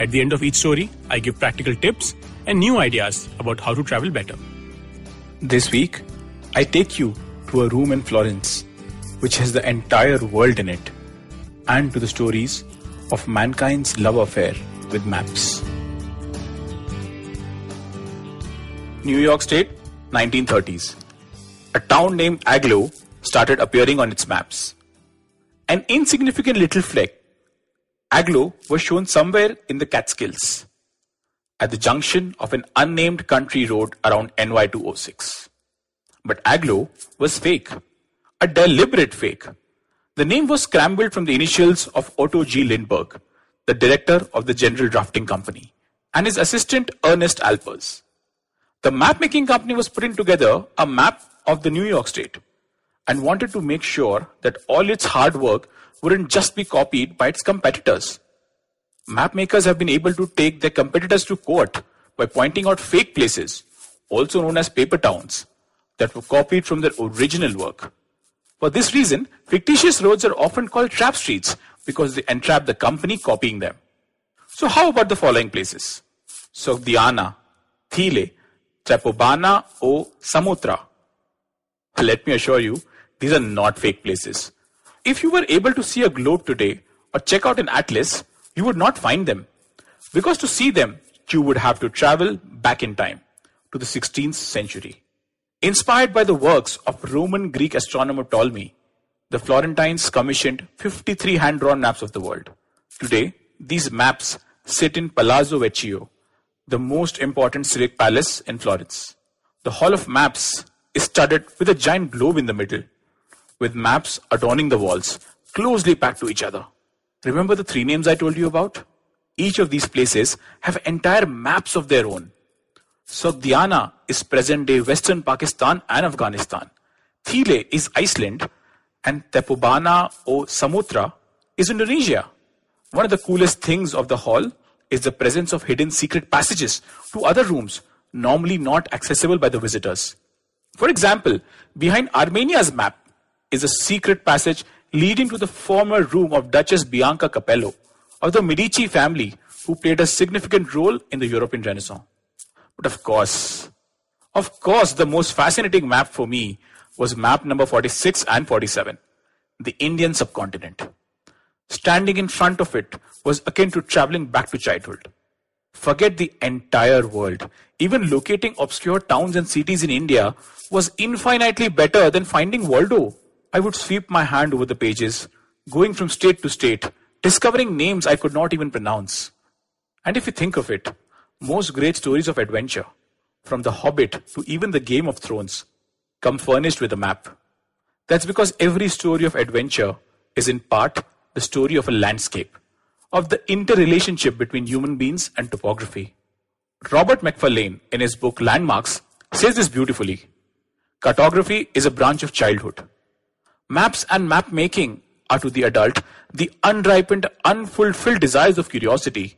At the end of each story, I give practical tips and new ideas about how to travel better. This week, I take you to a room in Florence, which has the entire world in it, and to the stories of mankind's love affair with maps. New York State, 1930s. A town named Agloe started appearing on its maps. An insignificant little fleck Agloe was shown somewhere in the Catskills, at the junction of an unnamed country road around NY 206. But Agloe was fake, a deliberate fake. The name was scrambled from the initials of Otto G. Lindberg, the director of the General Drafting Company, and his assistant Ernest Alpers. The map-making company was putting together a map of the New York State and wanted to make sure that all its hard work wouldn't just be copied by its competitors. Mapmakers have been able to take their competitors to court by pointing out fake places, also known as paper towns, that were copied from their original work. For this reason, fictitious roads are often called trap streets because they entrap the company copying them. So how about the following places? Sogdiana, Thile, Taprobana or Samotra. Let me assure you, these are not fake places. If you were able to see a globe today or check out an atlas, you would not find them. Because to see them, you would have to travel back in time to the 16th century. Inspired by the works of Roman Greek astronomer Ptolemy, the Florentines commissioned 53 hand drawn maps of the world. Today, these maps sit in Palazzo Vecchio, the most important civic palace in Florence. The Hall of Maps is studded with a giant globe in the middle with maps adorning the walls, closely packed to each other. Remember the three names I told you about? Each of these places have entire maps of their own. Sogdiana is present day Western Pakistan and Afghanistan. Thile is Iceland and Taprobana or Samutra is Indonesia. One of the coolest things of the hall is the presence of hidden secret passages to other rooms normally not accessible by the visitors. For example, behind Armenia's map is a secret passage leading to the former room of Duchess Bianca Cappello of the Medici family who played a significant role in the European Renaissance. But of course, of course, the most fascinating map for me was map number 46 and 47, the Indian subcontinent. Standing in front of it was akin to traveling back to childhood. Forget the entire world. Even locating obscure towns and cities in India was infinitely better than finding Waldo. I would sweep my hand over the pages, going from state to state, discovering names I could not even pronounce. And if you think of it, most great stories of adventure, from The Hobbit to even the Game of Thrones, come furnished with a map. That's because every story of adventure is in part the story of a landscape, of the interrelationship between human beings and topography. Robert Macfarlane, in his book Landmarks, says this beautifully. Cartography is a branch of childhood. Maps and map making are to the adult the unripened, unfulfilled desires of curiosity,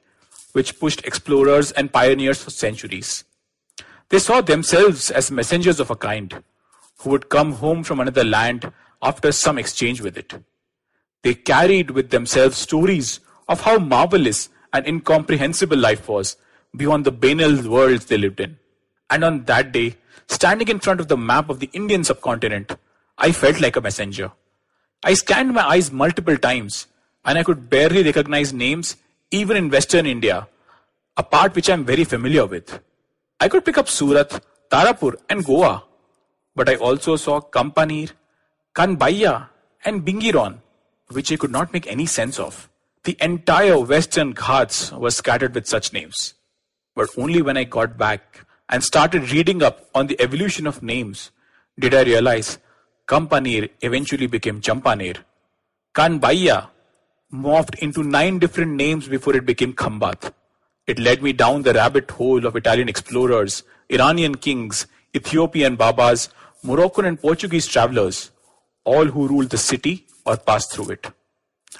which pushed explorers and pioneers for centuries. They saw themselves as messengers of a kind, who would come home from another land after some exchange with it. They carried with themselves stories of how marvelous and incomprehensible life was beyond the banal worlds they lived in. And on that day, standing in front of the map of the Indian subcontinent, I felt like a messenger. I scanned my eyes multiple times and I could barely recognize names even in Western India, a part which I'm very familiar with. I could pick up Surat, Tarapur, and Goa, but I also saw Kampanir, Kanbaya, and Bingiron, which I could not make any sense of. The entire Western Ghats was scattered with such names. But only when I got back and started reading up on the evolution of names did I realize Kampanir eventually became Champanir. Kanbaya morphed into nine different names before it became Khambat. It led me down the rabbit hole of Italian explorers, Iranian kings, Ethiopian Babas, Moroccan and Portuguese travelers, all who ruled the city or passed through it.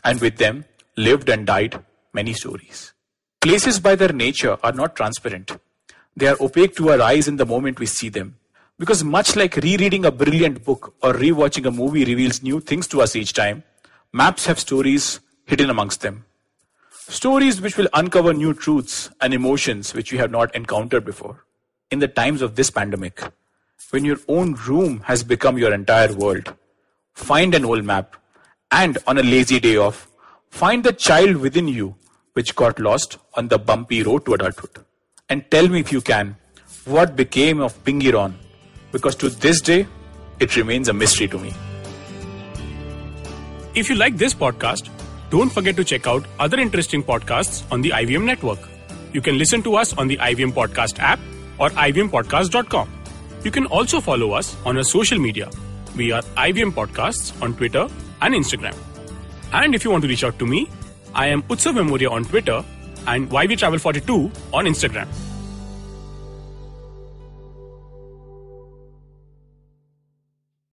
And with them lived and died many stories. Places by their nature are not transparent. They are opaque to our eyes in the moment we see them. Because much like rereading a brilliant book or rewatching a movie reveals new things to us each time, maps have stories hidden amongst them. Stories which will uncover new truths and emotions which we have not encountered before. In the times of this pandemic, when your own room has become your entire world, find an old map and on a lazy day off, find the child within you which got lost on the bumpy road to adulthood. And tell me if you can, what became of Pingiron? Because to this day, it remains a mystery to me. If you like this podcast, don't forget to check out other interesting podcasts on the IVM network. You can listen to us on the IVM Podcast app or ivmpodcast.com. You can also follow us on our social media. We are IVM Podcasts on Twitter and Instagram. And if you want to reach out to me, I am Utsav Memoria on Twitter and YV Travel 42 on Instagram.